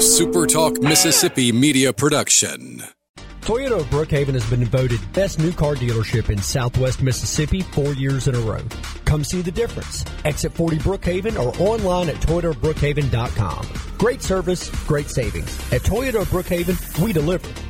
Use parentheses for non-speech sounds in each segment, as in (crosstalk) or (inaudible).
SuperTalk Mississippi media production. Toyota of Brookhaven has been voted best new car dealership in Southwest Mississippi four years in a row. Come see the difference. Exit 40 Brookhaven or online at toyotabrookhaven.com. Great service, great savings. At Toyota of Brookhaven, we deliver.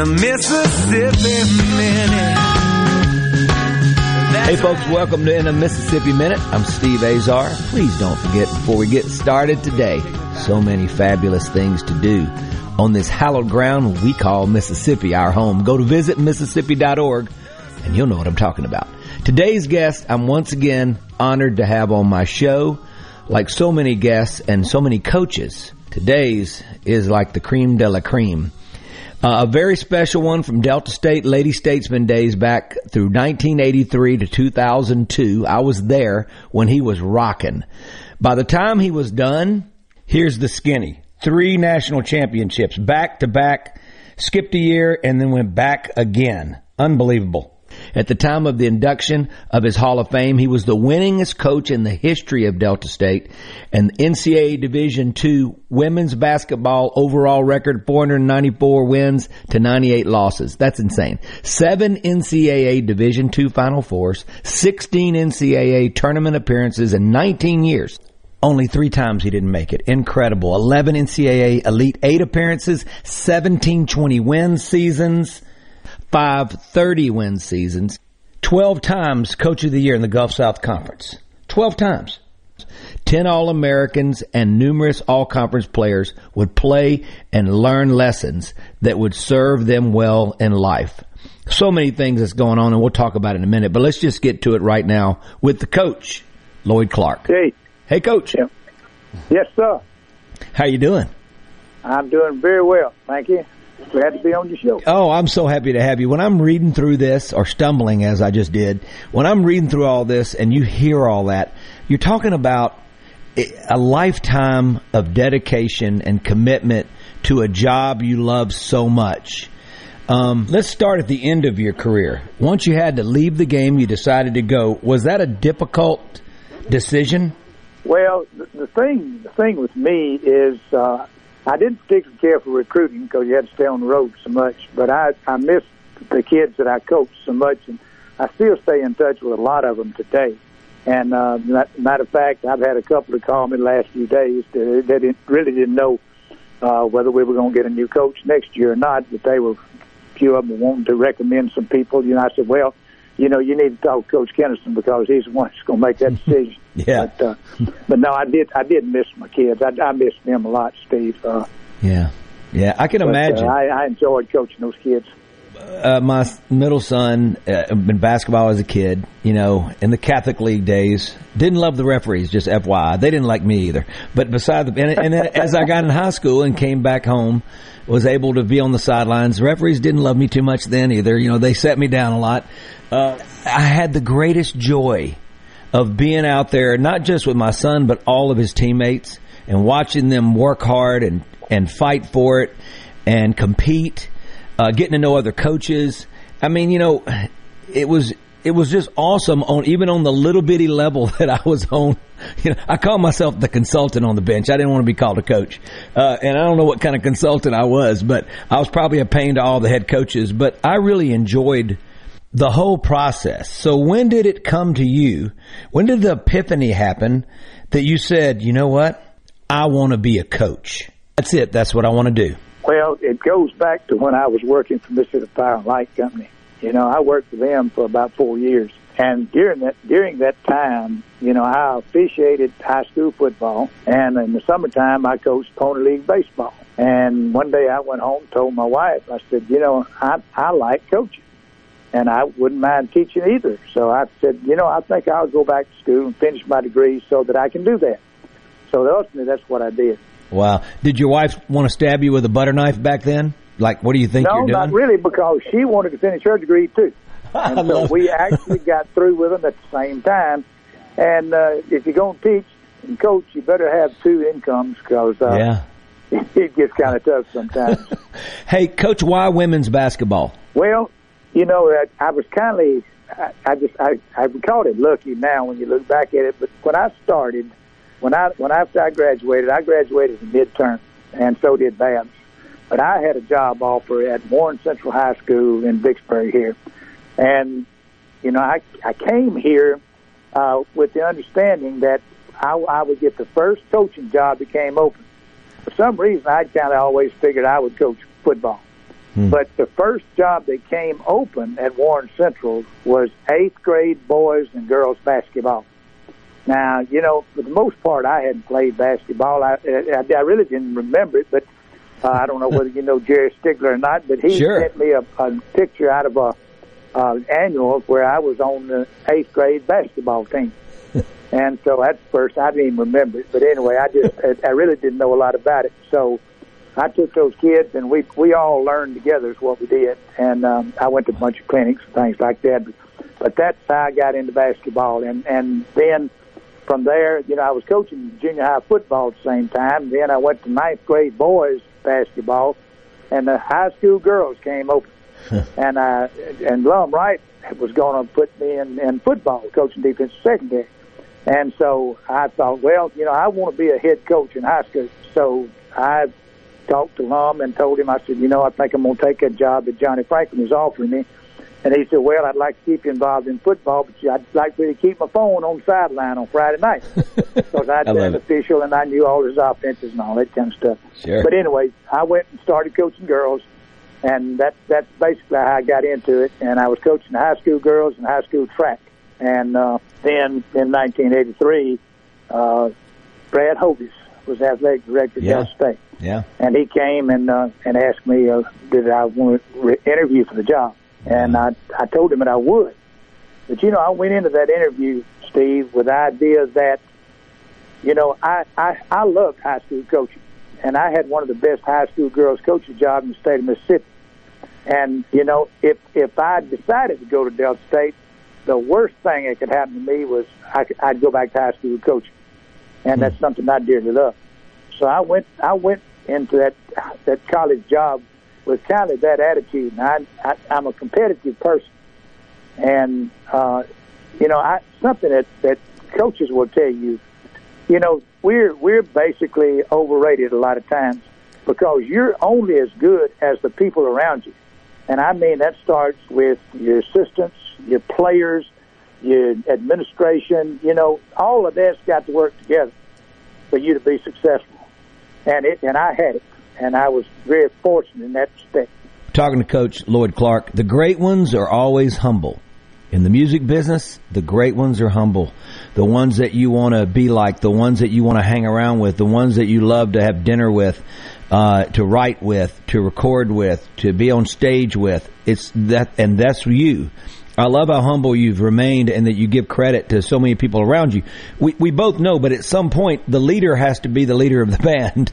A Mississippi minute. Hey folks, welcome to In a Mississippi Minute. I'm Steve Azar. Please don't forget before we get started today, so many fabulous things to do on this hallowed ground we call Mississippi our home. Go to visitmississippi.org and you'll know what I'm talking about. Today's guest, I'm once again honored to have on my show. Like so many guests and so many coaches, today's is like the cream de la cream. Uh, a very special one from Delta State Lady Statesman days back through 1983 to 2002. I was there when he was rocking. By the time he was done, here's the skinny. Three national championships back to back, skipped a year and then went back again. Unbelievable. At the time of the induction of his Hall of Fame, he was the winningest coach in the history of Delta State and NCAA Division II women's basketball overall record 494 wins to 98 losses. That's insane. Seven NCAA Division II Final Fours, 16 NCAA tournament appearances in 19 years. Only three times he didn't make it. Incredible. 11 NCAA Elite Eight appearances, 17 20 win seasons, five 30 win seasons, 12 times Coach of the Year in the Gulf South Conference. 12 times. 10 All-Americans and numerous All-Conference players would play and learn lessons that would serve them well in life. So many things that's going on and we'll talk about it in a minute, but let's just get to it right now with the coach, Lloyd Clark. Hey. Hey coach. Yeah. Yes, sir. How you doing? I'm doing very well. Thank you. Glad to be on your show. Oh, I'm so happy to have you. When I'm reading through this, or stumbling as I just did, when I'm reading through all this and you hear all that, you're talking about a lifetime of dedication and commitment to a job you love so much. Um, let's start at the end of your career. Once you had to leave the game, you decided to go. Was that a difficult decision? Well, the, the thing the thing with me is uh, I didn't particularly care for recruiting because you had to stay on the road so much. But I I miss the kids that I coached so much, and I still stay in touch with a lot of them today. And uh, matter of fact, I've had a couple to call me the last few days. That they didn't, really didn't know uh, whether we were going to get a new coach next year or not. But they were, a few of them wanting to recommend some people. You know, I said, well, you know, you need to talk to Coach Kennison because he's the one that's going to make that (laughs) decision. Yeah. But, uh, but no, I did. I did miss my kids. I, I missed them a lot, Steve. Uh, yeah. Yeah, I can but, imagine. Uh, I, I enjoyed coaching those kids. Uh, my middle son uh, been basketball as a kid, you know, in the Catholic League days. Didn't love the referees, just FYI. They didn't like me either. But beside the, and, and as I got in high school and came back home, was able to be on the sidelines. Referees didn't love me too much then either. You know, they set me down a lot. Uh, I had the greatest joy of being out there, not just with my son, but all of his teammates and watching them work hard and, and fight for it and compete, uh, getting to know other coaches. I mean, you know, it was, it was just awesome on even on the little bitty level (laughs) that I was on. You know, I call myself the consultant on the bench. I didn't want to be called a coach, uh, and I don't know what kind of consultant I was, but I was probably a pain to all the head coaches. But I really enjoyed the whole process. So when did it come to you? When did the epiphany happen that you said, you know what? I want to be a coach. That's it. That's what I want to do. Well, it goes back to when I was working for Mississippi Power and Light Company. You know, I worked for them for about four years, and during that during that time, you know, I officiated high school football, and in the summertime, I coached pony league baseball. And one day, I went home, and told my wife, I said, you know, I I like coaching, and I wouldn't mind teaching either. So I said, you know, I think I'll go back to school and finish my degree so that I can do that. So ultimately, that's what I did. Wow. Did your wife want to stab you with a butter knife back then? Like, what do you think no, you're doing? No, not really, because she wanted to finish her degree too. (laughs) And so we actually (laughs) got through with them at the same time. And uh, if you're going to teach and coach, you better have two incomes because uh, yeah. (laughs) it gets kind of tough sometimes. hey, Coach, why women's basketball? Well, you know, I, I was kind of, I, I just, I, I call it lucky now when you look back at it. But when I started, when I, when after I graduated, I graduated in midterm, and so did Babs. But I had a job offer at Warren Central High School in Vicksburg here, and you know, I, I came here uh, with the understanding that I, I would get the first coaching job that came open. For some reason, I kind of always figured I would coach football. Hmm. But the first job that came open at Warren Central was eighth grade boys and girls basketball. Now, you know, for the most part, I hadn't played basketball. I, I, I really didn't remember it, but uh, I don't know whether you know Jerry Stigler or not. But he sure. sent me a, a picture out of a uh, annual where I was on the eighth grade basketball team. (laughs) and so at first I didn't even remember it, but anyway, I just I really didn't know a lot about it. So I took those kids and we we all learned together is what we did. And um, I went to a bunch of clinics and things like that. But, but that's how I got into basketball. And and then from there, you know, I was coaching junior high football at the same time. Then I went to ninth grade boys basketball, and the high school girls came open and uh, and Lum Wright was going to put me in, in football, coaching defense secondary. And so I thought, well, you know, I want to be a head coach in high school. So I talked to Lum and told him, I said, you know, I think I'm going to take a job that Johnny Franklin is offering me. And he said, well, I'd like to keep you involved in football, but I'd like for you to keep my phone on the sideline on Friday night. (laughs) Because (laughs) I'd been an official and I knew all his offenses and all that kind of stuff. Sure. But anyway, I went and started coaching girls and that that's basically how I got into it. And I was coaching high school girls and high school track. And uh, then in 1983, uh, Brad Hovis was athletic director at yeah. Delta State. Yeah. And he came and uh, and asked me uh, did I want to re- interview for the job, and I I told him that I would. But you know, I went into that interview, Steve, with the idea that, you know, I I I loved high school coaching and I had one of the best high school girls coaching jobs in the state of Mississippi. And you know, if if I decided to go to Delta State, the worst thing that could happen to me was I I'd go back to high school coaching, and that's something I dearly love. So I went I went into that that college job with kind of that attitude. And I, I I'm a competitive person, and uh, you know, I something that that coaches will tell you you know, we're we're basically overrated a lot of times because you're only as good as the people around you. And I mean that starts with your assistants, your players, your administration, you know, all of that's got to work together for you to be successful. And it and I had it. And I was very fortunate in that respect. Talking to Coach Lloyd Clark, the great ones are always humble. In the music business, the great ones are humble. The ones that you want to be like, the ones that you want to hang around with, the ones that you love to have dinner with, uh, to write with, to record with, to be on stage with. It's that, and that's you. I love how humble you've remained and that you give credit to so many people around you. We, we both know, but at some point, the leader has to be the leader of the (laughs) band,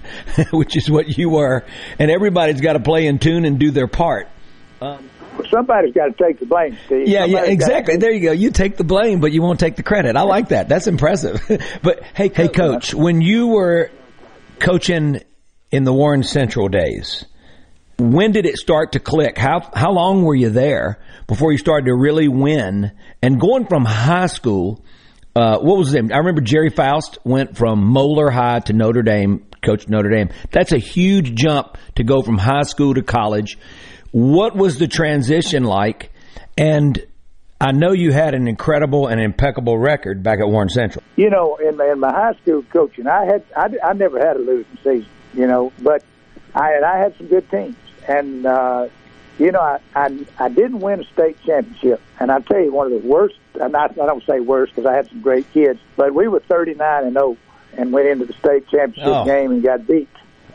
which is what you were. And everybody's got to play in tune and do their part. Um, somebody's got to take the blame, Steve. Yeah, somebody's yeah, exactly. There you go. You take the blame, but you won't take the credit. I like that. That's impressive. (laughs) but hey, hey, coach, when you were coaching in the Warren Central days, when did it start to click? How how long were you there before you started to really win? And going from high school, uh, what was his name? I remember Gerry Faust went from Moeller High to Notre Dame, coach Notre Dame. That's a huge jump to go from high school to college. What was the transition like? And I know you had an incredible and impeccable record back at Warren Central. You know, in in my high school coaching, I had I, I never had a losing season. You know, but I had I had some good teams, and uh, you know I, I I didn't win a state championship, and I tell you one of the worst. And I, I don't say worst because I had some great kids, but we were thirty nine and zero, and went into the state championship Oh. game and got beat.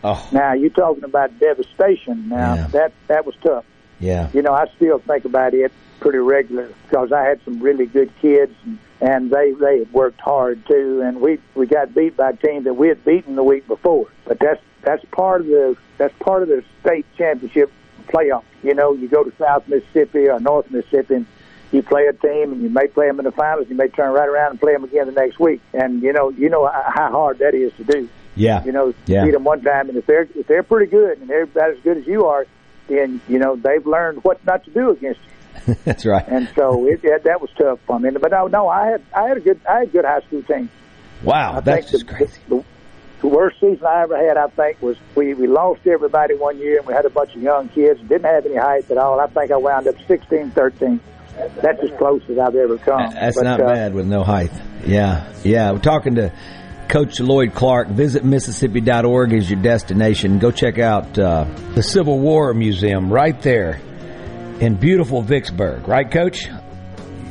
Oh, Now you're talking about devastation. Now Yeah. that that was tough. yeah. You know, I still think about it pretty regular because I had some really good kids, and, and they they had worked hard too. And we we got beat by teams that we had beaten the week before. But that's that's part of the that's part of the state championship playoff. You know, you go to South Mississippi or North Mississippi. And, you play a team, and you may play them in the finals. You may turn right around and play them again the next week, and you know you know how hard that is to do. Yeah. You know, Yeah. beat them one time, and if they're if they're pretty good and they're about as good as you are, then you know they've learned what not to do against you. (laughs) That's right. And so it, it that was tough for me. But no, no, I had I had a good I had a good high school team. Wow, I that's just the, crazy. The, the worst season I ever had, I think, was we we lost everybody one year, and we had a bunch of young kids, didn't have any height at all. I think I wound up sixteen thirteen. That's as close as I've ever come. That's But, not uh, bad with no height. Yeah, yeah. We're talking to Coach Lloyd Clark. Visit Mississippi.org is your destination. Go check out uh, the Civil War Museum right there in beautiful Vicksburg. Right, Coach?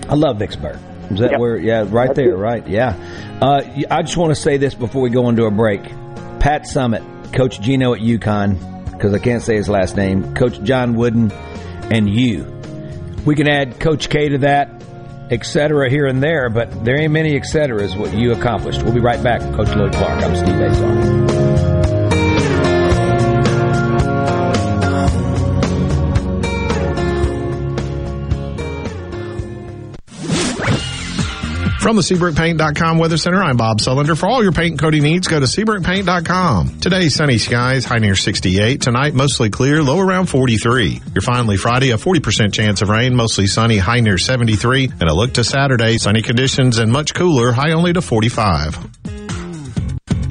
I love Vicksburg. Is that Yep. where? Yeah, right That's there. it. Right. Yeah. Uh, I just want to say this before we go into a break. Pat Summitt, Coach Geno at UConn, because I can't say his last name. Coach John Wooden, and you. We can add Coach K to that, et cetera, here and there, but there ain't many et ceteras what you accomplished. We'll be right back. Coach Lloyd Clark. I'm Steve Azar. From the SeabrookPaint.com Weather Center, I'm Bob Sullender. For all your paint and coating needs, go to SeabrookPaint.com. Today, sunny skies, high near 68. Tonight, mostly clear, low around 43. Your finally Friday, a 40% chance of rain, mostly sunny, high near 73. And a look to Saturday, sunny conditions and much cooler, high only to 45.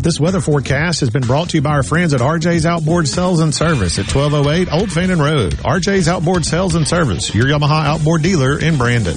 This weather forecast has been brought to you by our friends at RJ's Outboard Sales and Service at 1208 Old Fannin Road. RJ's Outboard Sales and Service, your Yamaha outboard dealer in Brandon.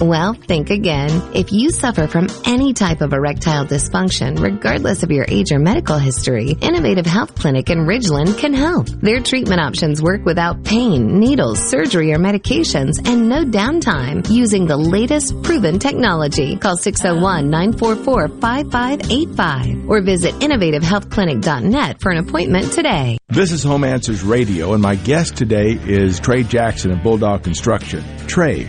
Well, think again. If you suffer from any type of erectile dysfunction, regardless of your age or medical history, Innovative Health Clinic in Ridgeland can help. Their treatment options work without pain, needles, surgery, or medications, and no downtime using the latest proven technology. Call 601-944-5585 or visit innovativehealthclinic.net for an appointment today. This is Home Answers Radio, and my guest today is Trey Jackson of Bulldog Construction. Trey,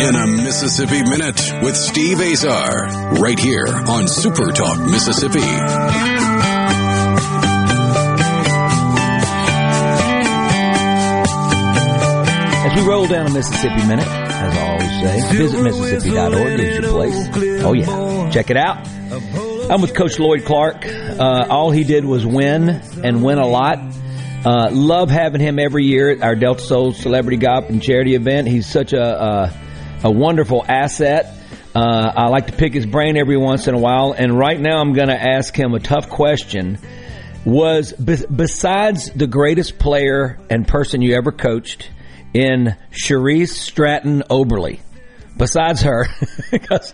in a Mississippi Minute with Steve Azar, right here on Super Talk Mississippi. As we roll down a Mississippi Minute, as I always say, visit Mississippi.org is your place. Oh, yeah. Check it out. I'm with Coach Lloyd Clark. Uh, all he did was win and win a lot. Uh, love having him every year at our Delta Soul Celebrity Golf and Charity event. He's such a, uh, a wonderful asset. Uh, I like to pick his brain every once in a while, and right now I'm going to ask him a tough question. Was be- besides the greatest player and person you ever coached in Cherise Stratton Oberly? Besides her, (laughs) because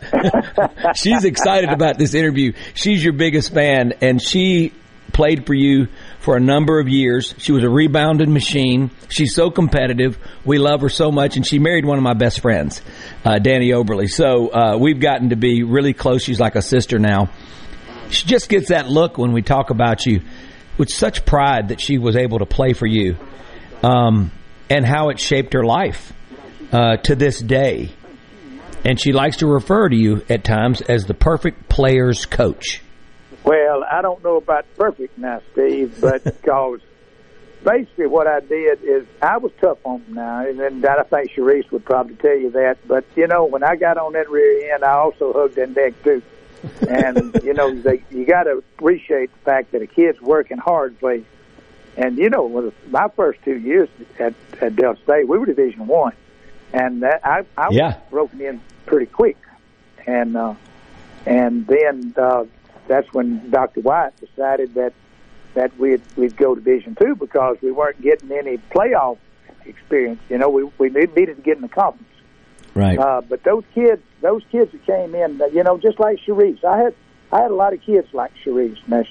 she's excited about this interview. She's your biggest fan, and she played for you for a number of years. She was a rebounding machine. She's so competitive. We love her so much, and she married one of my best friends, uh, Danny Oberly. So uh, we've gotten to be really close. She's like a sister now. She just gets that look when we talk about you with such pride that she was able to play for you, um, and how it shaped her life uh, to this day. And she likes to refer to you at times as the perfect player's coach. Well, I don't know about perfect now, Steve, but (laughs) because basically what I did is I was tough on them now, and then I think Sharice would probably tell you that. But you know, when I got on that rear end, I also hugged that neck too. and (laughs) you know, they, you got to appreciate the fact that a kid's working hard, play. And you know, with my first two years at, at Delta State, we were Division One, and that I, I Yeah. was broken in pretty quick, and uh, and then uh, that's when Dr. White decided that that we'd we'd go Division Two because we weren't getting any playoff experience. You know, we we needed to get in the conference. Right. Uh, but those kids, those kids that came in, you know, just like Sharice, I had I had a lot of kids like Sharice. Now,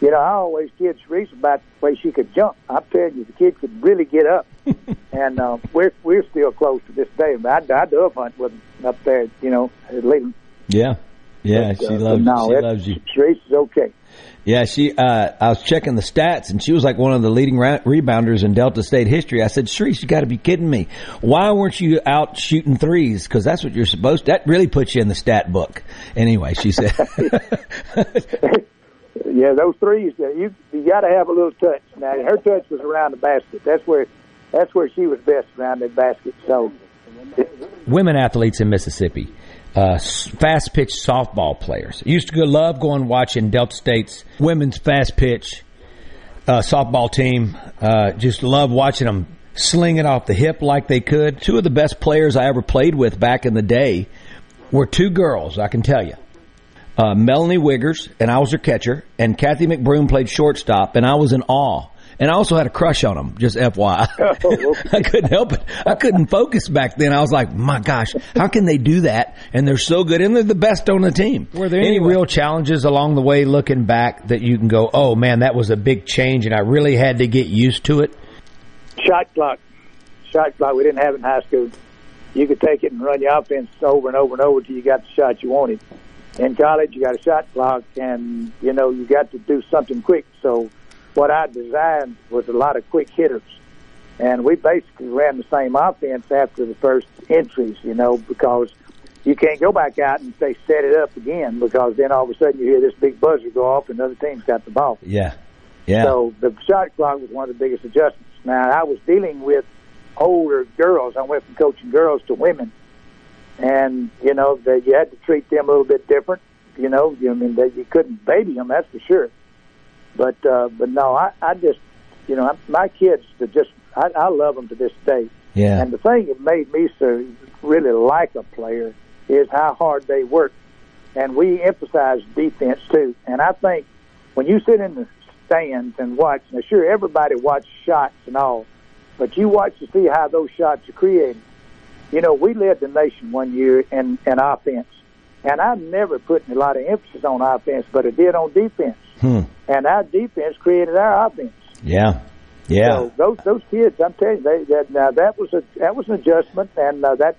you know, I always kid Sharice about the way she could jump. I'm telling you, the kid could really get up, (laughs) and uh, we're we're still close to this day. But I, I dove hunt with them up there, you know, at Leland. Yeah, yeah, But, she uh, loves no, she loves you. Is okay. Yeah, she. Uh, I was checking the stats, and she was like one of the leading ra- rebounders in Delta State history. I said, "Sharice, you got to be kidding me! Why weren't you out shooting threes? Because that's what you're supposed. To, that really puts you in the stat book." Anyway, she said, (laughs) Yeah, those threes, uh, you you got to have a little touch. Now, her touch was around the basket. That's where that's where she was best around the basket. So, "Women athletes in Mississippi, uh, fast pitch softball players used to love going watching Delta State's women's fast pitch uh, softball team. Uh, just love watching them sling it off the hip like they could. Two of the best players I ever played with back in the day were two girls, I can tell you. Uh, Melanie Wiggers, and I was her catcher, and Kathy McBroom played shortstop, and I was in awe. And I also had a crush on them, just FYI. (laughs) Oh, (laughs) I couldn't help it. I couldn't focus back then. I was like, my gosh, how can they do that? And they're so good, and they're the best on the team. Were there any real challenges along the way looking back that you can go, oh man, that was a big change, and I really had to get used to it? shot clock, shot clock. We didn't have it in high school. You could take it and run your offense over and over and over till you got the shot you wanted. In college, you got a shot clock, and you know you got to do something quick. So, what I designed was a lot of quick hitters, and we basically ran the same offense after the first entries. You know, because you can't go back out and say set it up again because then all of a sudden you hear this big buzzer go off and the other team's got the ball. Yeah. Yeah. So the shot clock was one of the biggest adjustments. Now I was dealing with older girls. I went from coaching girls to women, and you know that you had to treat them a little bit different. You know, I mean that you couldn't baby them, that's for sure. But uh, but no, I, I just you know my kids to just I, I love them to this day. Yeah. And the thing that made me so really like a player is how hard they work, and we emphasize defense too. And I think when you sit in the stands and watch, now sure everybody watch shots and all, but you watch to see how those shots are created. You know, we led the nation one year in, in offense, and I never put a lot of emphasis on offense, but it did on defense. Hmm. And our defense created our offense. Yeah. Yeah. So those those kids, I'm telling you, they, that now that was a that was an adjustment, and uh, that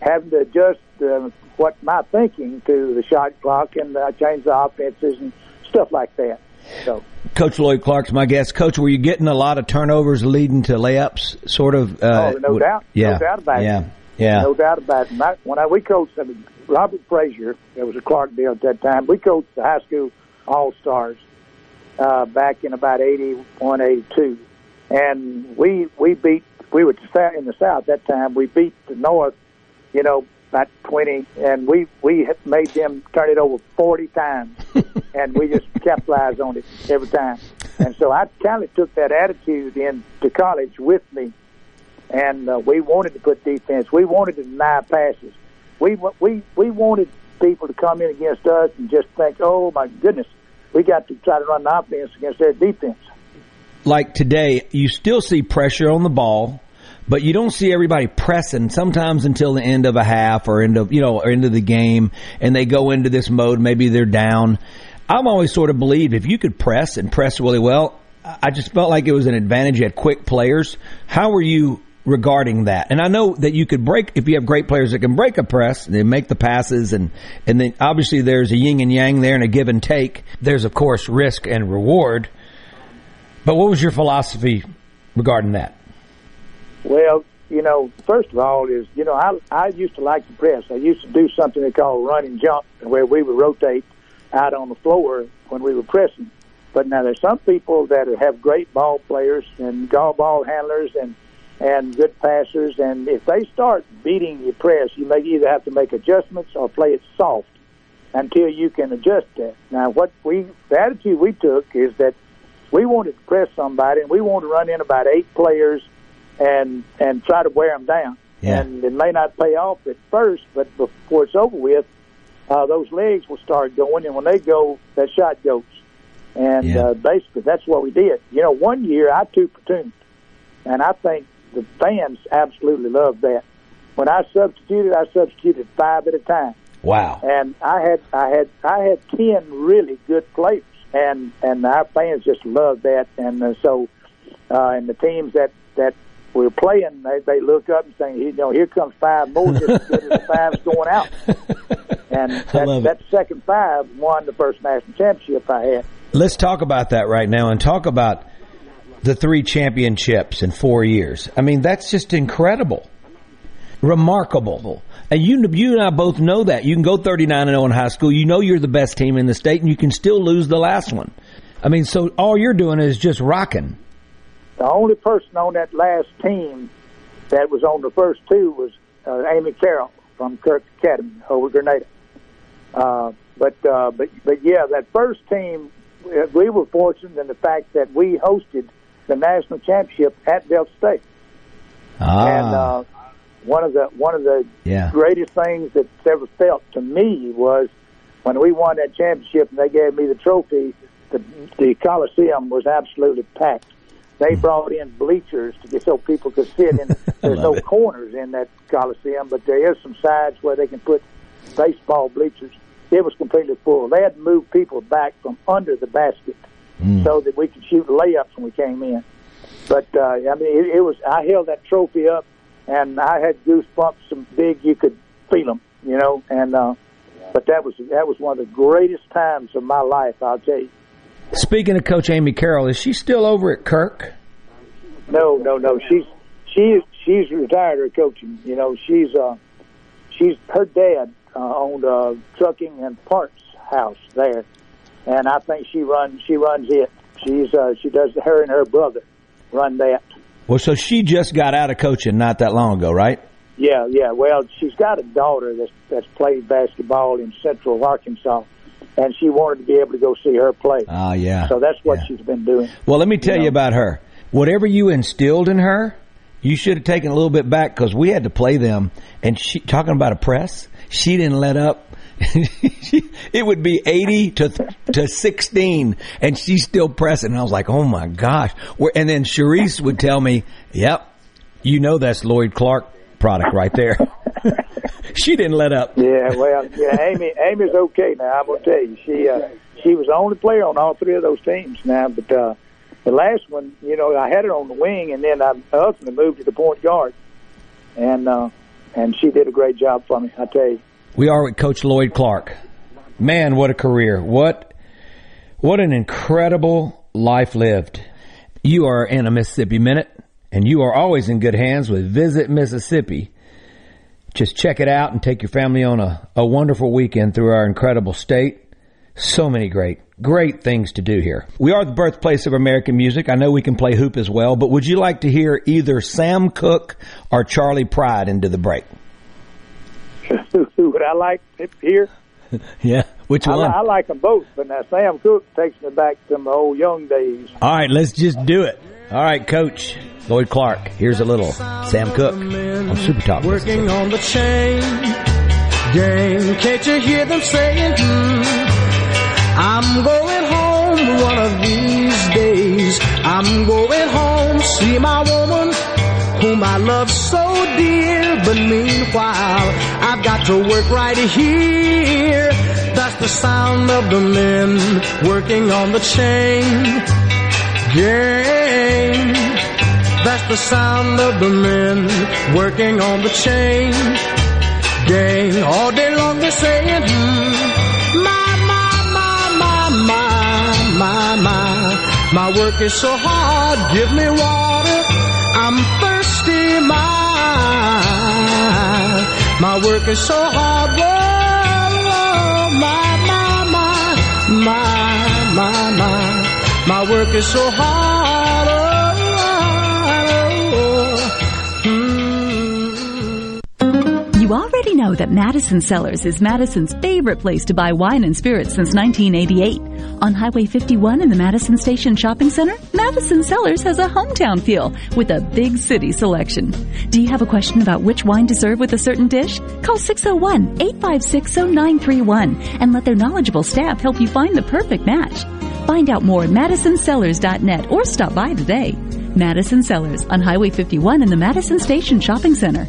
having to adjust uh, what my thinking to the shot clock and uh, change the offenses and stuff like that. So Coach Lloyd Clark's my guest. Coach, were you getting a lot of turnovers leading to layups? Sort of. Uh, oh, no would- doubt, Yeah. no doubt about yeah. it. Yeah. No doubt about it. My, when I, we coached, I mean, Robert Frazier, there was a Clark deal at that time. We coached the high school All Stars uh, back in about 81, 82. And we we beat we were in the south that time. We beat the north, you know, about twenty, and we we made them turn it over forty times, (laughs) and we just capitalized on it every time. And so I kind of took that attitude into college with me, and uh, we wanted to put defense. We wanted to deny passes. We we we wanted people to come in against us and just think, oh my goodness, we got to try to run the offense against their defense. Like today, you still see pressure on the ball but you don't see everybody pressing sometimes until the end of a half or end of you know or end of the game and they go into this mode. Maybe they're down. I'm always sort of believed if you could press and press really well i just felt like it was an advantage You had quick players. How were you regarding that and i know that you could break if you have great players that can break a press they make the passes and and then obviously there's a yin and yang there and a give and take there's of course risk and reward but what was your philosophy regarding that well, you know, first of all, is you know, I I used to like the press. I used to do something they call run and jump, where we would rotate out on the floor when we were pressing. But now there's some people that have great ball players and golf ball handlers and and good passers, and if they start beating your press, you may either have to make adjustments or play it soft until you can adjust that. Now, what we the attitude we took is that we wanted to press somebody, and we wanted to run in about eight players and and try to wear them down. Yeah. And it may not pay off at first, but before it's over with, uh, those legs will start going, and when they go, that shot goes. And yeah. uh, basically, that's what we did. You know, one year I two platooned, and I think the fans absolutely loved that. When I substituted, I substituted five at a time. Wow! And I had I had I had ten really good players, and and our fans just loved that. And uh, so, uh, and the teams that that we were playing, they, they look up and say, you know, here comes five more just as good as the five's going out. (laughs) And that, that second five won the first national championship I had. Let's talk about that right now and talk about the three championships in four years. I mean, that's just incredible. Remarkable. And you, you and I both know that. You can go 39 and 0 in high school. You know you're the best team in the state and you can still lose the last one. I mean, so all you're doing is just rocking. The only person on that last team that was on the first two was uh, Amy Carroll from Kirk Academy over Grenada. Uh, but uh, but but yeah, that first team, we were fortunate in the fact that we hosted the national championship at Delta State. Ah. And uh, one of the one of the yeah. greatest things that's ever felt to me was when we won that championship and they gave me the trophy. The, the Coliseum was absolutely packed. They brought in bleachers to get so people could sit in. (laughs) There's no it. corners in that Coliseum, but there is some sides where they can put baseball bleachers. It was completely full. They had to move people back from under the basket Mm. so that we could shoot layups when we came in. But uh, I mean, it, it was. I held that trophy up, and I had goosebumps, some big. You could feel them, you know. And uh, but that was that was one of the greatest times of my life. I'll tell you. Speaking of Coach Amy Carroll, is she still over at Kirk? No, no, no. She's she she's retired her coaching. You know, she's uh she's her dad uh, owned a trucking and parts house there, and I think she runs she runs it. She's uh she does her and her brother run that. Well, so she just got out of coaching not that long ago, right? Yeah, yeah. Well, she's got a daughter that's that's played basketball in Central Arkansas, and she wanted to be able to go see her play. Ah, yeah. So that's what she's been doing. Well, let me tell you, know. about her. Whatever you instilled in her, you should have taken a little bit back because we had to play them. And she talking about a press, she didn't let up. (laughs) it would be eighty to to sixteen, and she's still pressing. And I was like, "Oh my gosh!" And then Sharice would tell me, "Yep, you know that's Lloyd Clark product right there." (laughs) she didn't let up. Yeah, well, yeah, Amy, Amy's okay now. I'm gonna tell you, she uh, she was the only player on all three of those teams now. But uh, the last one, you know, I had her on the wing, and then I ultimately moved to the point guard, and uh, and she did a great job for me. I tell you. We are with Coach Lloyd Clark. Man, what a career! What what an incredible life lived. You are in a Mississippi Minute, and you are always in good hands with Visit Mississippi. Just check it out and take your family on a, a wonderful weekend through our incredible state. So many great, Great things to do here. We are the birthplace of American music. I know we can play hoop as well, but would you like to hear either Sam Cooke or Charley Pride into the break? (laughs) Who would I like here? (laughs) yeah, which I, one? I like them both, but now Sam Cooke takes me back to my old young days. All right, let's just do it. All right, Coach Lloyd Clark. Here's a little Sam Cooke on Super Talk. Working on the chain gang. Can't you hear them saying, hmm, I'm going home one of these days. I'm going home, see my woman whom I love so dear. But meanwhile, I've got to work right here. That's the sound of the men working on the chain gang. That's the sound of the men working on the chain gang. All day long they're saying, hmm, my, my, my, my, my, my, my. My work is so hard, give me water. I'm thirsty, my. Work is so hard, whoa, my, my, my, my, my, my. My work is so hard, oh, oh, oh. Hmm. You already know that Madison Cellars is Madison's favorite place to buy wine and spirits since 1988. On Highway 51 in the Madison Station Shopping Center, Madison Cellars has a hometown feel with a big city selection. Do you have a question about which wine to serve with a certain dish? Call 601-856-0931 and let their knowledgeable staff help you find the perfect match. Find out more at madisoncellars.net or stop by today. Madison Cellars on Highway 51 in the Madison Station Shopping Center.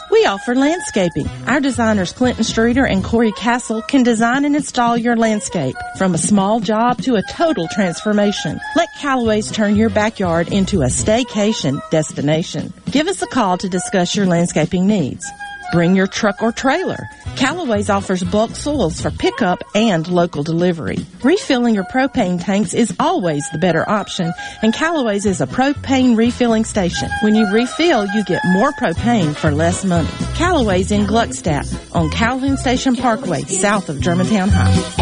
We offer landscaping. Our designers Clinton Streeter and Corey Castle can design and install your landscape from a small job to a total transformation. Let Callaway's turn your backyard into a staycation destination. Give us a call to discuss your landscaping needs. Bring your truck or trailer. Callaway's offers bulk soils for pickup and local delivery. Refilling your propane tanks is always the better option, and Callaway's is a propane refilling station. When you refill, you get more propane for less money. Callaway's in Gluckstadt on Calhoun Station Parkway, south of Germantown High.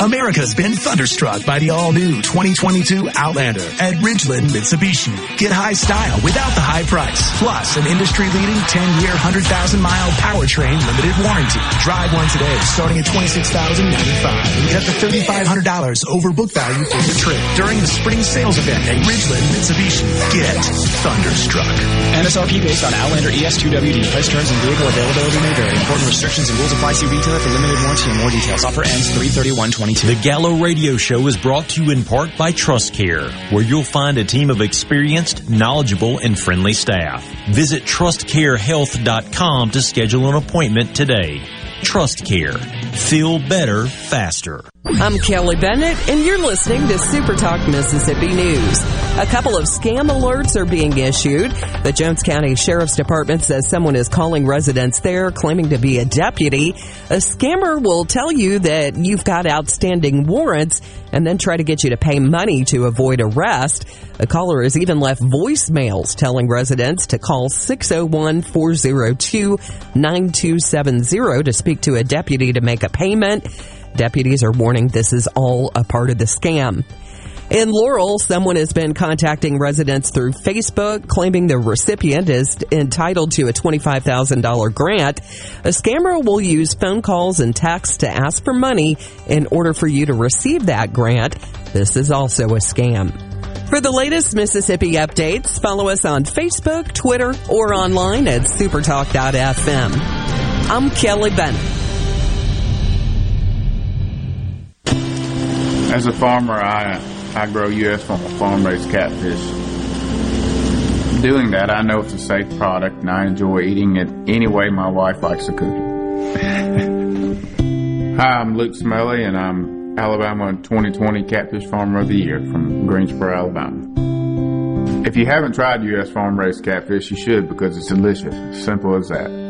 America's been thunderstruck by the all-new 2022 Outlander at Ridgeland Mitsubishi. Get high style without the high price, plus an industry-leading 10-year, 100,000-mile powertrain limited warranty. Drive one today, starting at 26,095 and get up to $3,500 over book value for the trip during the spring sales event at Ridgeland Mitsubishi. Get thunderstruck. MSRP based on Outlander ES2WD. Price terms and vehicle availability may vary. Important restrictions and rules apply. See retailer for limited warranty and more details. Offer ends 331.22. The Gallo Radio Show is brought to you in part by TrustCare, where you'll find a team of experienced, knowledgeable, and friendly staff. Visit trustcarehealth.com to schedule an appointment today. Trust Care. Feel better faster. I'm Kelly Bennett, and you're listening to Super Talk Mississippi News. A couple of scam alerts are being issued. The Jones County Sheriff's Department says someone is calling residents there claiming to be a deputy. A scammer will tell you that you've got outstanding warrants and then try to get you to pay money to avoid arrest. A caller has even left voicemails telling residents to call 601-402-9270 to speak to a deputy to make a payment. Deputies are warning this is all a part of the scam. In Laurel, someone has been contacting residents through Facebook, claiming the recipient is entitled to a $25,000 grant. A scammer will use phone calls and texts to ask for money in order for you to receive that grant. This is also a scam. For the latest Mississippi updates, follow us on Facebook, Twitter, or online at supertalk.fm. I'm Kelly Bennett. As a farmer, I I grow U.S. farm raised catfish. Doing that, I know it's a safe product, and I enjoy eating it any way my wife likes to cook it. (laughs) Hi, I'm Luke Smelly, and I'm Alabama 2020 Catfish Farmer of the Year from Greensboro, Alabama. If you haven't tried U.S. farm raised catfish, you should because it's delicious. Simple as that.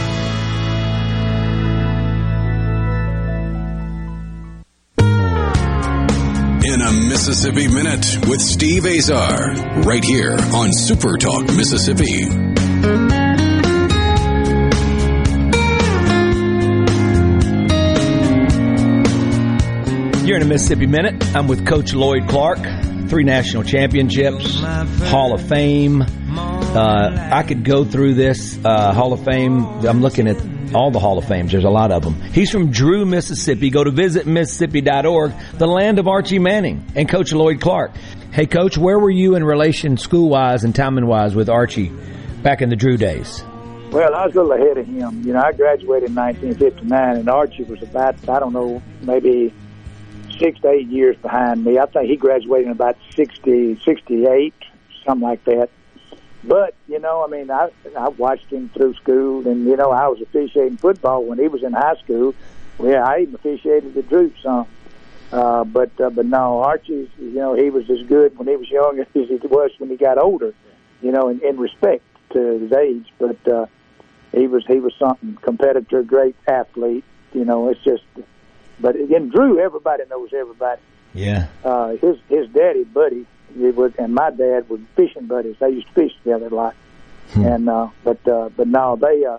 Mississippi Minute with Steve Azar, right here on Super Talk Mississippi. You're in a Mississippi Minute. I'm with Coach Lloyd Clark. Three national championships, Hall of Fame. Uh, I could go through this uh, Hall of Fame. I'm looking at all the Hall of Fames. There's a lot of them. He's from Drew, Mississippi. Go to visitmississippi.org, the land of Archie Manning and Coach Lloyd Clark. Hey, Coach, where were you in relation school wise and timing wise with Archie back in the Drew days? Well, I was a little ahead of him. You know, I graduated in 1959, and Archie was about, I don't know, maybe six to eight years behind me. I think he graduated in about 60, 68, something like that. But you know, I mean, I I watched him through school, and you know, I was officiating football when he was in high school. Yeah, I even officiated the Droop some. Uh, but uh, but no, Archie's you know he was as good when he was young (laughs) as he was when he got older. You know, in, in respect to his age, but uh, he was he was something competitor, great athlete. You know, it's just. But in Drew, everybody knows everybody. Yeah. Uh, his his daddy, Buddy, it was, and my dad were fishing buddies. They used to fish together a lot. And uh, but uh, but no, they uh,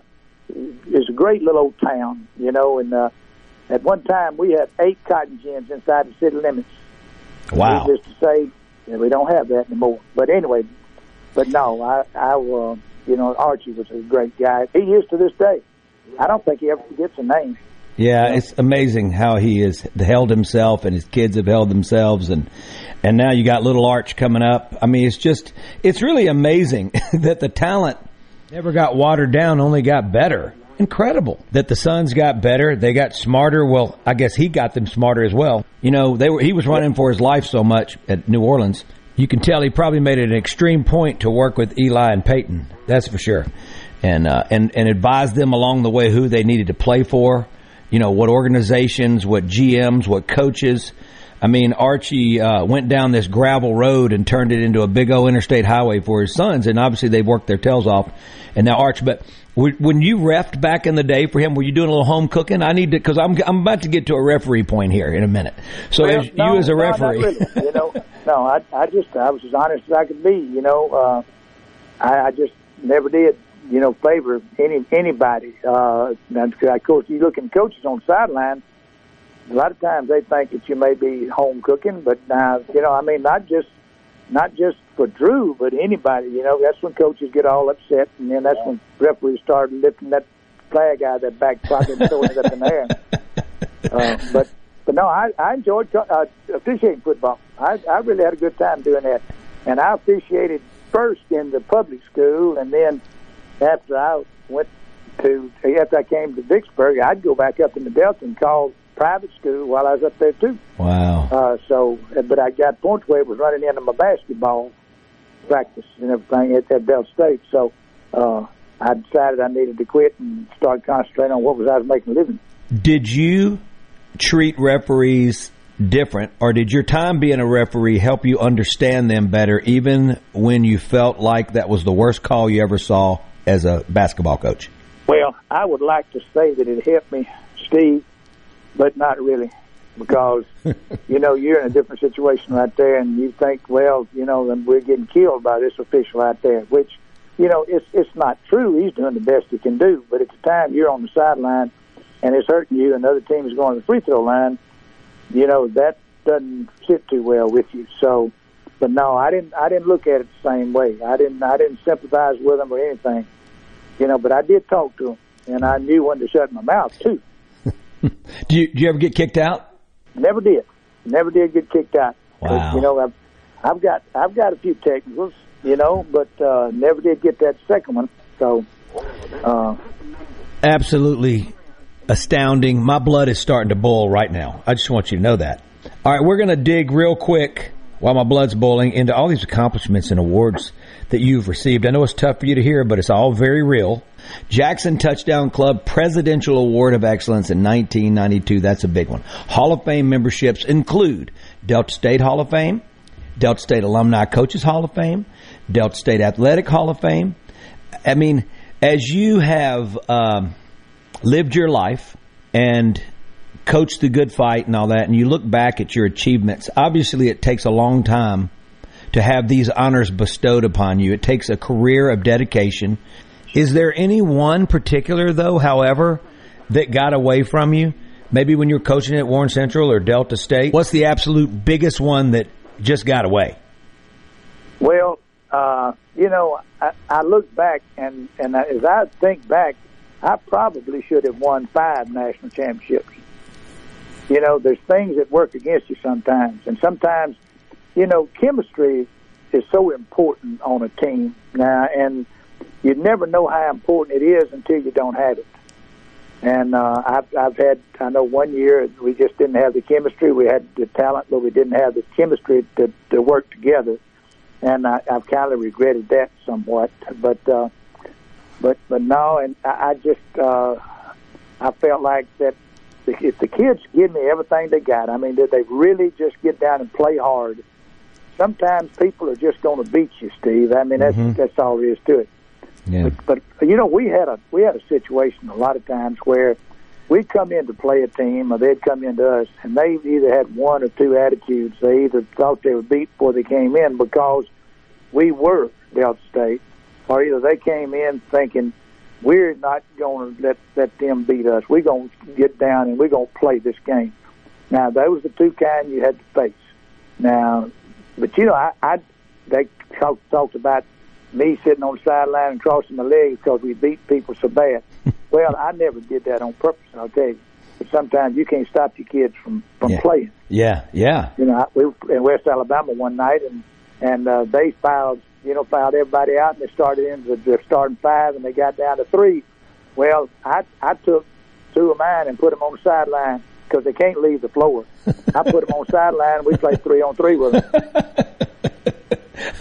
it's a great little old town, you know. And uh, at one time we had eight cotton gins inside the city limits. Wow. Needless to say, yeah, we don't have that anymore. But anyway, but no, I I uh, you know Archie was a great guy. He is to this day. I don't think he ever forgets a name. Yeah, it's amazing how he has held himself and his kids have held themselves and and now you got little Arch coming up. I mean, it's just it's really amazing (laughs) that the talent never got watered down, only got better. Incredible that the sons got better, they got smarter. Well, I guess he got them smarter as well. You know, they were he was running for his life so much at New Orleans. You can tell he probably made it an extreme point to work with Eli and Peyton. That's for sure. And uh, and and advise them along the way who they needed to play for you know, what organizations, what GMs, what coaches. I mean, Archie uh, went down this gravel road and turned it into a big old interstate highway for his sons, and obviously they've worked their tails off. And now Arch, but when you refed back in the day for him, were you doing a little home cooking? I need to because I'm I'm about to get to a referee point here in a minute. So Well, as, no, you as a no, referee, really. you know, (laughs) no, I I just I was as honest as I could be. You know, uh, I, I just never did. You know, favor any anybody. Uh, of course, you look at coaches on the sideline. A lot of times they think that you may be home cooking, but now you know, I mean, not just not just for Drew, but anybody. You know, that's when coaches get all upset, and then that's when referees start lifting that flag out of their back pocket and throwing it up in the air. Uh, but but no, I, I enjoyed uh, officiating football. I, I really had a good time doing that, and I officiated first in the public school, and then after I went to after I came to Vicksburg, I'd go back up in the Delta and call private school while I was up there too. Wow. Uh, so, but I got points where it was running into my basketball practice and everything at, at Delta State. So, uh, I decided I needed to quit and start concentrating on what was I was making a living. Did you treat referees different, or did your time being a referee help you understand them better, even when you felt like that was the worst call you ever saw as a basketball coach? Well, I would like to say that it helped me, Steve, but not really, because (laughs) you know you're in a different situation right there, and you think, well, you know, then we're getting killed by this official out there, which you know it's it's not true. He's doing the best he can do, but at the time you're on the sideline and it's hurting you, and the other team is going to the free throw line. You know that doesn't sit too well with you. So, but no, I didn't. I didn't look at it the same way. I didn't. I didn't sympathize with them or anything. You know, but I did talk to them, and I knew when to shut my mouth too. (laughs) Do you, do you ever get kicked out? Never did. Never did get kicked out. Wow. You know, I've I've got I've got a few technicals. You know, but uh, never did get that second one. So, uh, Absolutely astounding. My blood is starting to boil right now. I just want you to know that. All right, we're going to dig real quick while my blood's boiling into all these accomplishments and awards that you've received. I know it's tough for you to hear, but it's all very real. Jackson Touchdown Club Presidential Award of Excellence in 1992. That's a big one. Hall of Fame memberships include Delta State Hall of Fame, Delta State Alumni Coaches Hall of Fame, Delta State Athletic Hall of Fame. I mean, as you have um, lived your life and coached the good fight and all that, and you look back at your achievements, obviously it takes a long time to have these honors bestowed upon you. It takes a career of dedication. Is there any one particular, though, however, that got away from you? Maybe when you were coaching at Warren Central or Delta State? What's the absolute biggest one that just got away? well, uh, you know, I, I look back and and as I think back, I probably should have won five national championships. You know, there's things that work against you sometimes, and sometimes, you know, chemistry is so important on a team now, and you never know how important it is until you don't have it. And uh, I've I've had I know one year we just didn't have the chemistry. We had the talent, but we didn't have the chemistry to to work together. And I, I've kind of regretted that somewhat. But uh, but but no, and I, I just uh, I felt like that if the kids give me everything they got, I mean, that they really just get down and play hard. Sometimes people are just going to beat you, Steve. I mean, that's Mhm. that's all there is to it. Yeah. But you know, we had a we had a situation a lot of times where we'd come in to play a team, or they'd come into us, and they either had one or two attitudes. They either thought they were beat before they came in because we were Delta State, or either they came in thinking we're not going to let let them beat us. We're going to get down and we're going to play this game. Now, those are the two kind you had to face. Now, but you know, I, I they talk, talked about me sitting on the sideline and crossing my legs because we beat people so bad. (laughs) well, I never did that on purpose. I'll tell you. But sometimes you can't stop your kids from from Yeah. playing. Yeah, yeah. You know, I- we were in West Alabama one night, and and uh, they fouled, you know, fouled everybody out, and they started into the starting five, and they got down to three. Well, I I took two of mine and put them on the sideline because they can't leave the floor. I put them on the sideline. and We played three on three with them. (laughs)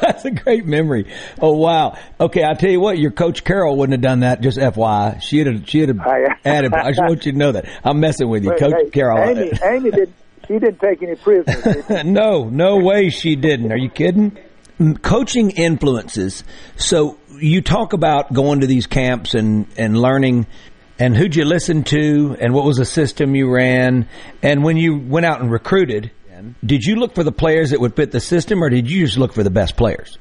That's a great memory. Oh wow. Okay, I'll tell you what, your coach Carol wouldn't have done that. Just FYI, she'd have she'd have (laughs) added. I just want you to know that I'm messing with you, But, Coach hey, Carol. Amy, Amy did. She didn't take any prisoners. did (laughs) no, no way she didn't. Are you kidding? Coaching influences. So you talk about going to these camps and, and learning and who'd you listen to and what was the system you ran. And when you went out and recruited, did you look for the players that would fit the system or did you just look for the best players?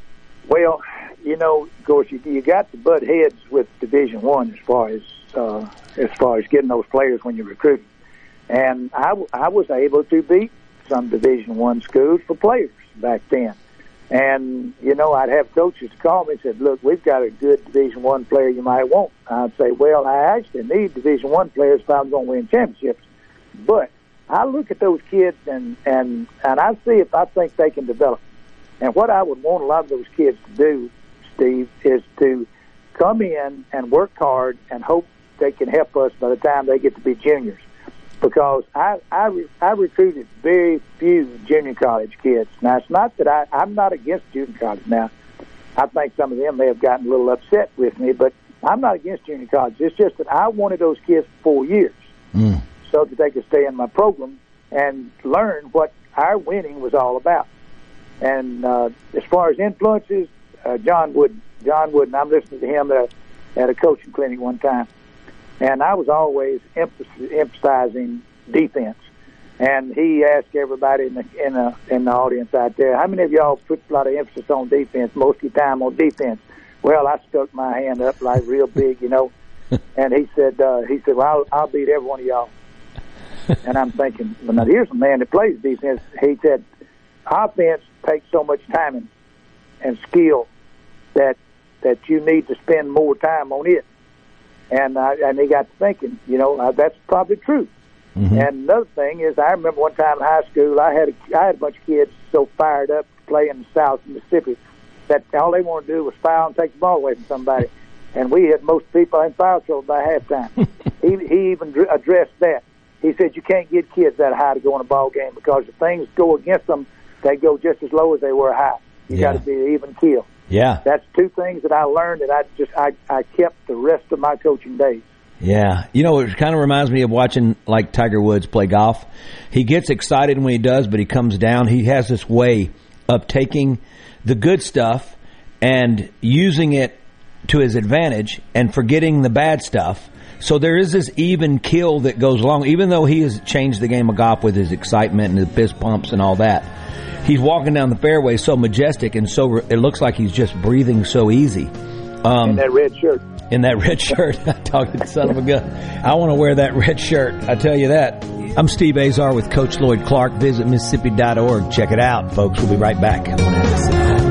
Well, you know, of course, you, you got to butt heads with Division One as far as uh, as far as getting those players when you're recruiting. And I was able to beat some Division One schools for players back then. And you know, I'd have coaches call me and said, "Look, we've got a good Division One player you might want." I'd say, "Well, I actually need Division One players if I'm going to win championships." But I look at those kids and and and I see if I think they can develop. And what I would want a lot of those kids to do, Steve, is to come in and work hard and hope they can help us by the time they get to be juniors. Because I I, re- I recruited very few junior college kids. Now it's not that I I'm not against junior college. Now I think some of them may have gotten a little upset with me, but I'm not against junior college. It's just that I wanted those kids for four years so that they could stay in my program and learn what our winning was all about. And uh, as far as influences, uh, John Wooden. John Wooden. I'm listening to him at a, at a coaching clinic one time, and I was always emphasizing defense. And he asked everybody in the in the in the audience out there, how many of y'all put a lot of emphasis on defense, most of your time on defense? Well, I stuck my hand up like real big, you know. (laughs) and he said, uh, he said, well, I'll, I'll beat every one of y'all. and I'm thinking, well, now here's a man that plays defense. He said, offense takes so much time and, and skill that that you need to spend more time on it. And uh, and he got to thinking, you know, uh, that's probably true. And another thing is, I remember one time in high school, I had a, I had a bunch of kids so fired up to play in the South Mississippi that all they wanted to do was foul and take the ball away from somebody. And we had most people in foul trouble by halftime. (laughs) he, he even addressed that. He said you can't get kids that high to go in a ball game because if things go against them, they go just as low as they were high. You Yeah. got to be even keel. Yeah. That's two things that I learned that I just I, I kept the rest of my coaching days. Yeah, you know, it kind of reminds me of watching like Tiger Woods play golf. He gets excited when he does, but he comes down. He has this way of taking the good stuff and using it to his advantage and forgetting the bad stuff. So there is this even kill that goes along, even though he has changed the game of golf with his excitement and the fist pumps and all that. He's walking down the fairway so majestic and so it looks like he's just breathing so easy. Um, in that red shirt. in that red shirt. (laughs) Talking son of a gun. I want to wear that red shirt. I tell you that. I'm Steve Azar with Coach Lloyd Clark. Visit Mississippi.org. Check it out, folks. We'll be right back.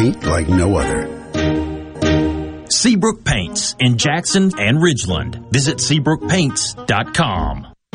Paint like no other. Seabrook Paints in Jackson and Ridgeland. Visit SeabrookPaints.com.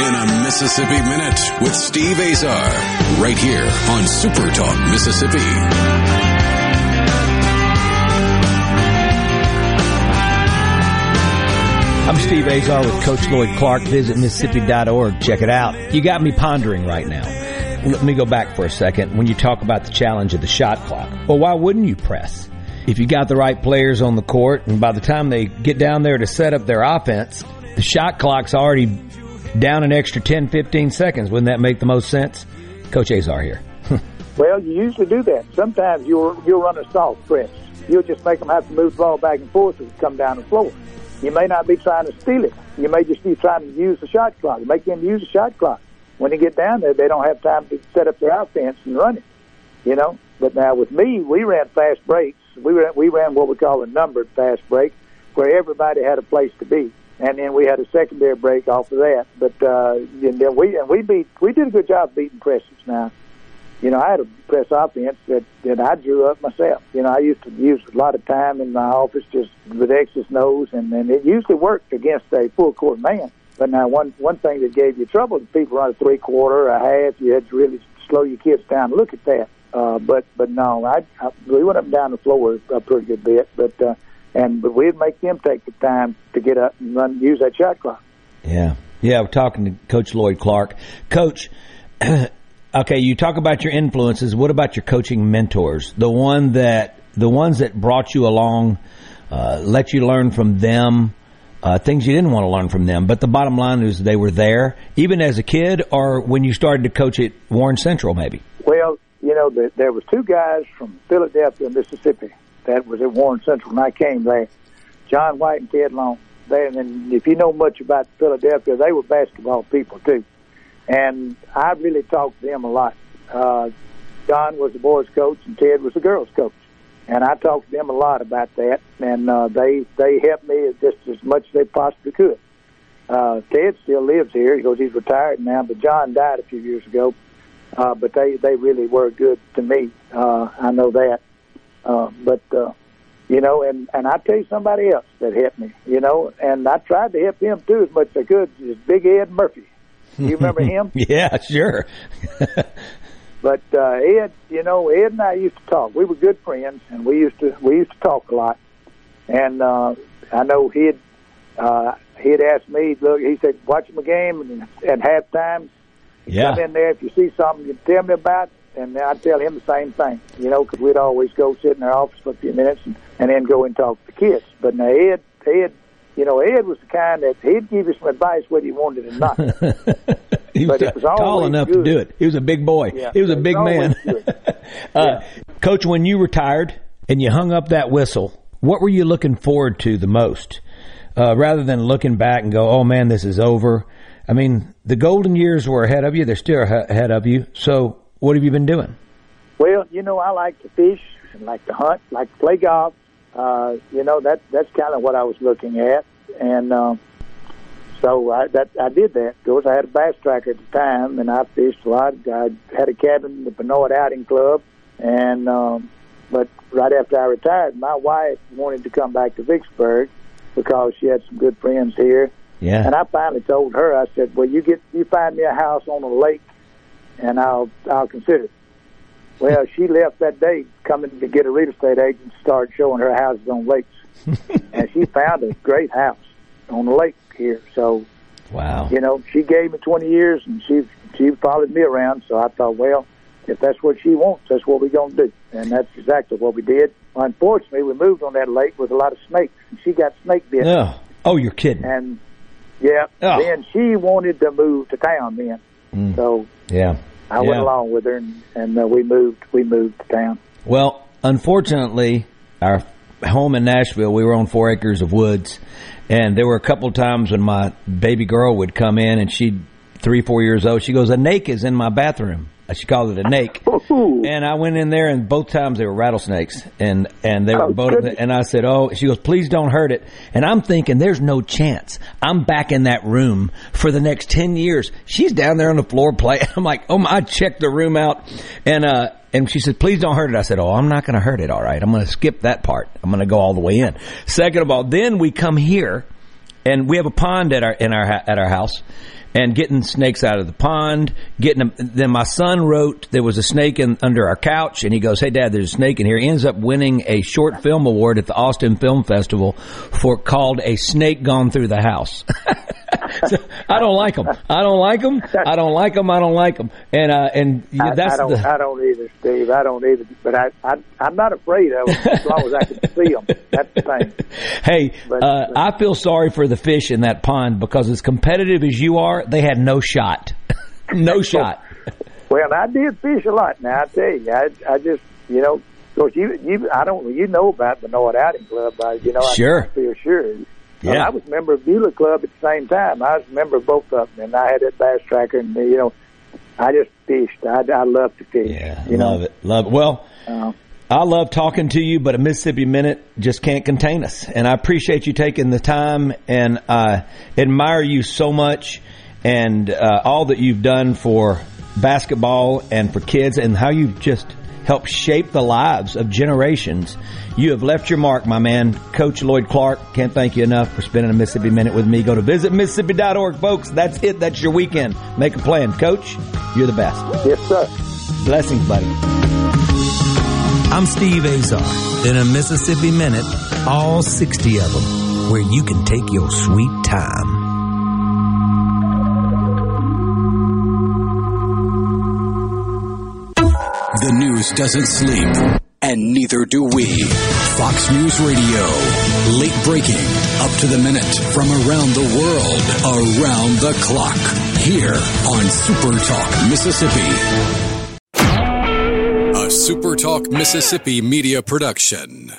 In a Mississippi Minute with Steve Azar, right here on Super Talk Mississippi. I'm Steve Azar with Coach Lloyd Clark. Visit Mississippi.org. Check it out. You got me pondering right now. Let me go back for a second. When you talk about the challenge of the shot clock, well, why wouldn't you press? If you got the right players on the court, and by the time they get down there to set up their offense, the shot clock's already down an extra 10, 15 seconds. Wouldn't that make the most sense? Coach Azar here. (laughs) Well, you usually do that. Sometimes you'll you'll run a soft press. You'll just make them have to move the ball back and forth as it come down the floor. You may not be trying to steal it. You may just be trying to use the shot clock. Make them use the shot clock. When they get down there, they don't have time to set up their offense and run it. You know. But now with me, we ran fast breaks. We ran we ran what we call a numbered fast break, where everybody had a place to be, and then we had a secondary break off of that. But uh, and then we and we beat we did a good job beating presses now you know, I had a press offense that, that I drew up myself. You know, I used to use a lot of time in my office just with X's nose, and, and it usually worked against a full court man. But now, one one thing that gave you trouble is people run a three quarter, a half. You had to really slow your kids down. Look at that. Uh, but but no, I, I we went up and down the floor a pretty good bit. But uh, and but we'd make them take the time to get up and run use that shot clock. Yeah, yeah. We're talking to Coach Lloyd Clark. Coach, (clears throat) okay, you talk about your influences. What about your coaching mentors? The one that the ones that brought you along, uh, let you learn from them. Uh, things you didn't want to learn from them, but the bottom line is they were there, even as a kid, or when you started to coach at Warren Central, maybe. Well, you know, the, there was two guys from Philadelphia, Mississippi, that was at Warren Central, and I came there. John White and Ted Long. They, and if you know much about Philadelphia, they were basketball people too. And I really talked to them a lot. Uh, John was the boys' coach, and Ted was the girls' coach. And I talked to them a lot about that, and uh, they they helped me just as much as they possibly could. Uh, Ted still lives here. He goes, he's retired now, but John died a few years ago. Uh, but they they really were good to me. Uh, I know that. Uh, but uh, you know, and and I tell you somebody else that helped me. You know, and I tried to help him too as much as I could. Is Big Ed Murphy. You (laughs) remember him? yeah, sure. (laughs) but uh, Ed, you know, Ed and I used to talk. We were good friends, and we used to we used to talk a lot. And uh, I know he'd uh, he'd ask me, look, he said, watch my game and at halftime. Yeah. Come in there if you see something you tell me about, and I'd tell him the same thing. You know, because we'd always go sit in our office for a few minutes and, and then go and talk to the kids. But now Ed, Ed, you know, Ed was the kind that he'd give you some advice whether you wanted it or not. (laughs) he was, was tall enough good. to do it. He was a big boy. Yeah, he was a it was big man. (laughs) uh, Coach, when you retired and you hung up that whistle, what were you looking forward to the most? Uh, rather than looking back and go, "Oh man, this is over." I mean, the golden years were ahead of you. They're still ahe- ahead of you. So, what have you been doing? Well, you know, I like to fish and like to hunt, like to play golf. Uh, you know, that that's kind of what I was looking at, and um, so I that I did that. Of course, I had a bass tracker at the time, and I fished a lot. I had a cabin, in the Benoit Outing Club, and um, but right after I retired, my wife wanted to come back to Vicksburg because she had some good friends here. Yeah. And I finally told her, I said, "Well, you get you find me a house on a lake, and I'll I'll consider." it. Well, she left that day coming to get a real estate agent to start showing her houses on lakes, (laughs) and she found a great house on the lake here. So, wow, you know, she gave me twenty years, and she she followed me around. So I thought, well, if that's what she wants, that's what we're gonna do, and that's exactly what we did. Unfortunately, we moved on that lake with a lot of snakes, and she got snake bit. Oh, oh, you're kidding. And yeah, Oh. then she wanted to move to town then. Mm. So Yeah. I Yeah. went along with her, and, and uh, we moved. We moved to town. Well, unfortunately, our home in Nashville, we were on four acres of woods, and there were a couple times when my baby girl would come in, and she'd three, four years old. She goes, "A snake is in my bathroom." She called it a snake, and I went in there, and both times they were rattlesnakes, and and they were Oh, both. goodness. And I said, "Oh," she goes, "Please don't hurt it." And I'm thinking, "There's no chance. I'm back in that room for the next ten years." She's down there on the floor playing. (laughs) I'm like, "Oh my!" I checked the room out, and uh, and she said, "Please don't hurt it." I said, "Oh, I'm not going to hurt it. All right, I'm going to skip that part. I'm going to go all the way in." Second of all, then we come here, and we have a pond at our in our at our house. And getting snakes out of the pond, getting them. Then my son wrote there was a snake in under our couch, and he goes, "Hey, Dad, there's a snake in here." He ends up winning a short film award at the Austin Film Festival for called "A Snake Gone Through the House." (laughs) (laughs) I don't like them. I don't like them. I don't like them. I don't like them. And uh, and I, that's I don't. the I don't either, Steve. I don't either. But I, I I'm not afraid of them as long as I can see them. That's the thing. (laughs) Hey, But- uh, I feel sorry for the fish in that pond because as competitive as you are, they had no shot. (laughs) no shot. Well, I did fish a lot. Now I tell you, I, I just, you know, of course you, you, I don't, you know about the North Outing Club, uh, you know, Sure. I feel sure. Yeah. And I was a member of Beulah Club at the same time. I was a member of both of them, and I had that bass tracker, and you know, I just fished. I, I love to fish. Yeah, you know? love it. Love it. Well, Uh, I love talking to you, but a Mississippi Minute just can't contain us. And I appreciate you taking the time, and I admire you so much, and uh, all that you've done for basketball and for kids, and how you've just helped shape the lives of generations. You have left your mark, my man. Coach Lloyd Clark, can't thank you enough for spending a Mississippi Minute with me. Go to visitmississippi.org, folks. That's it. That's your weekend. Make a plan. Coach, you're the best. Yes, sir. Blessings, buddy. I'm Steve Azar. In a Mississippi Minute, all 60 of them, where you can take your sweet time. The news doesn't sleep, and neither do we. Fox News Radio. Late breaking, up to the minute, from around the world, around the clock. Here on Super Talk, Mississippi. A Super Talk, Mississippi media production.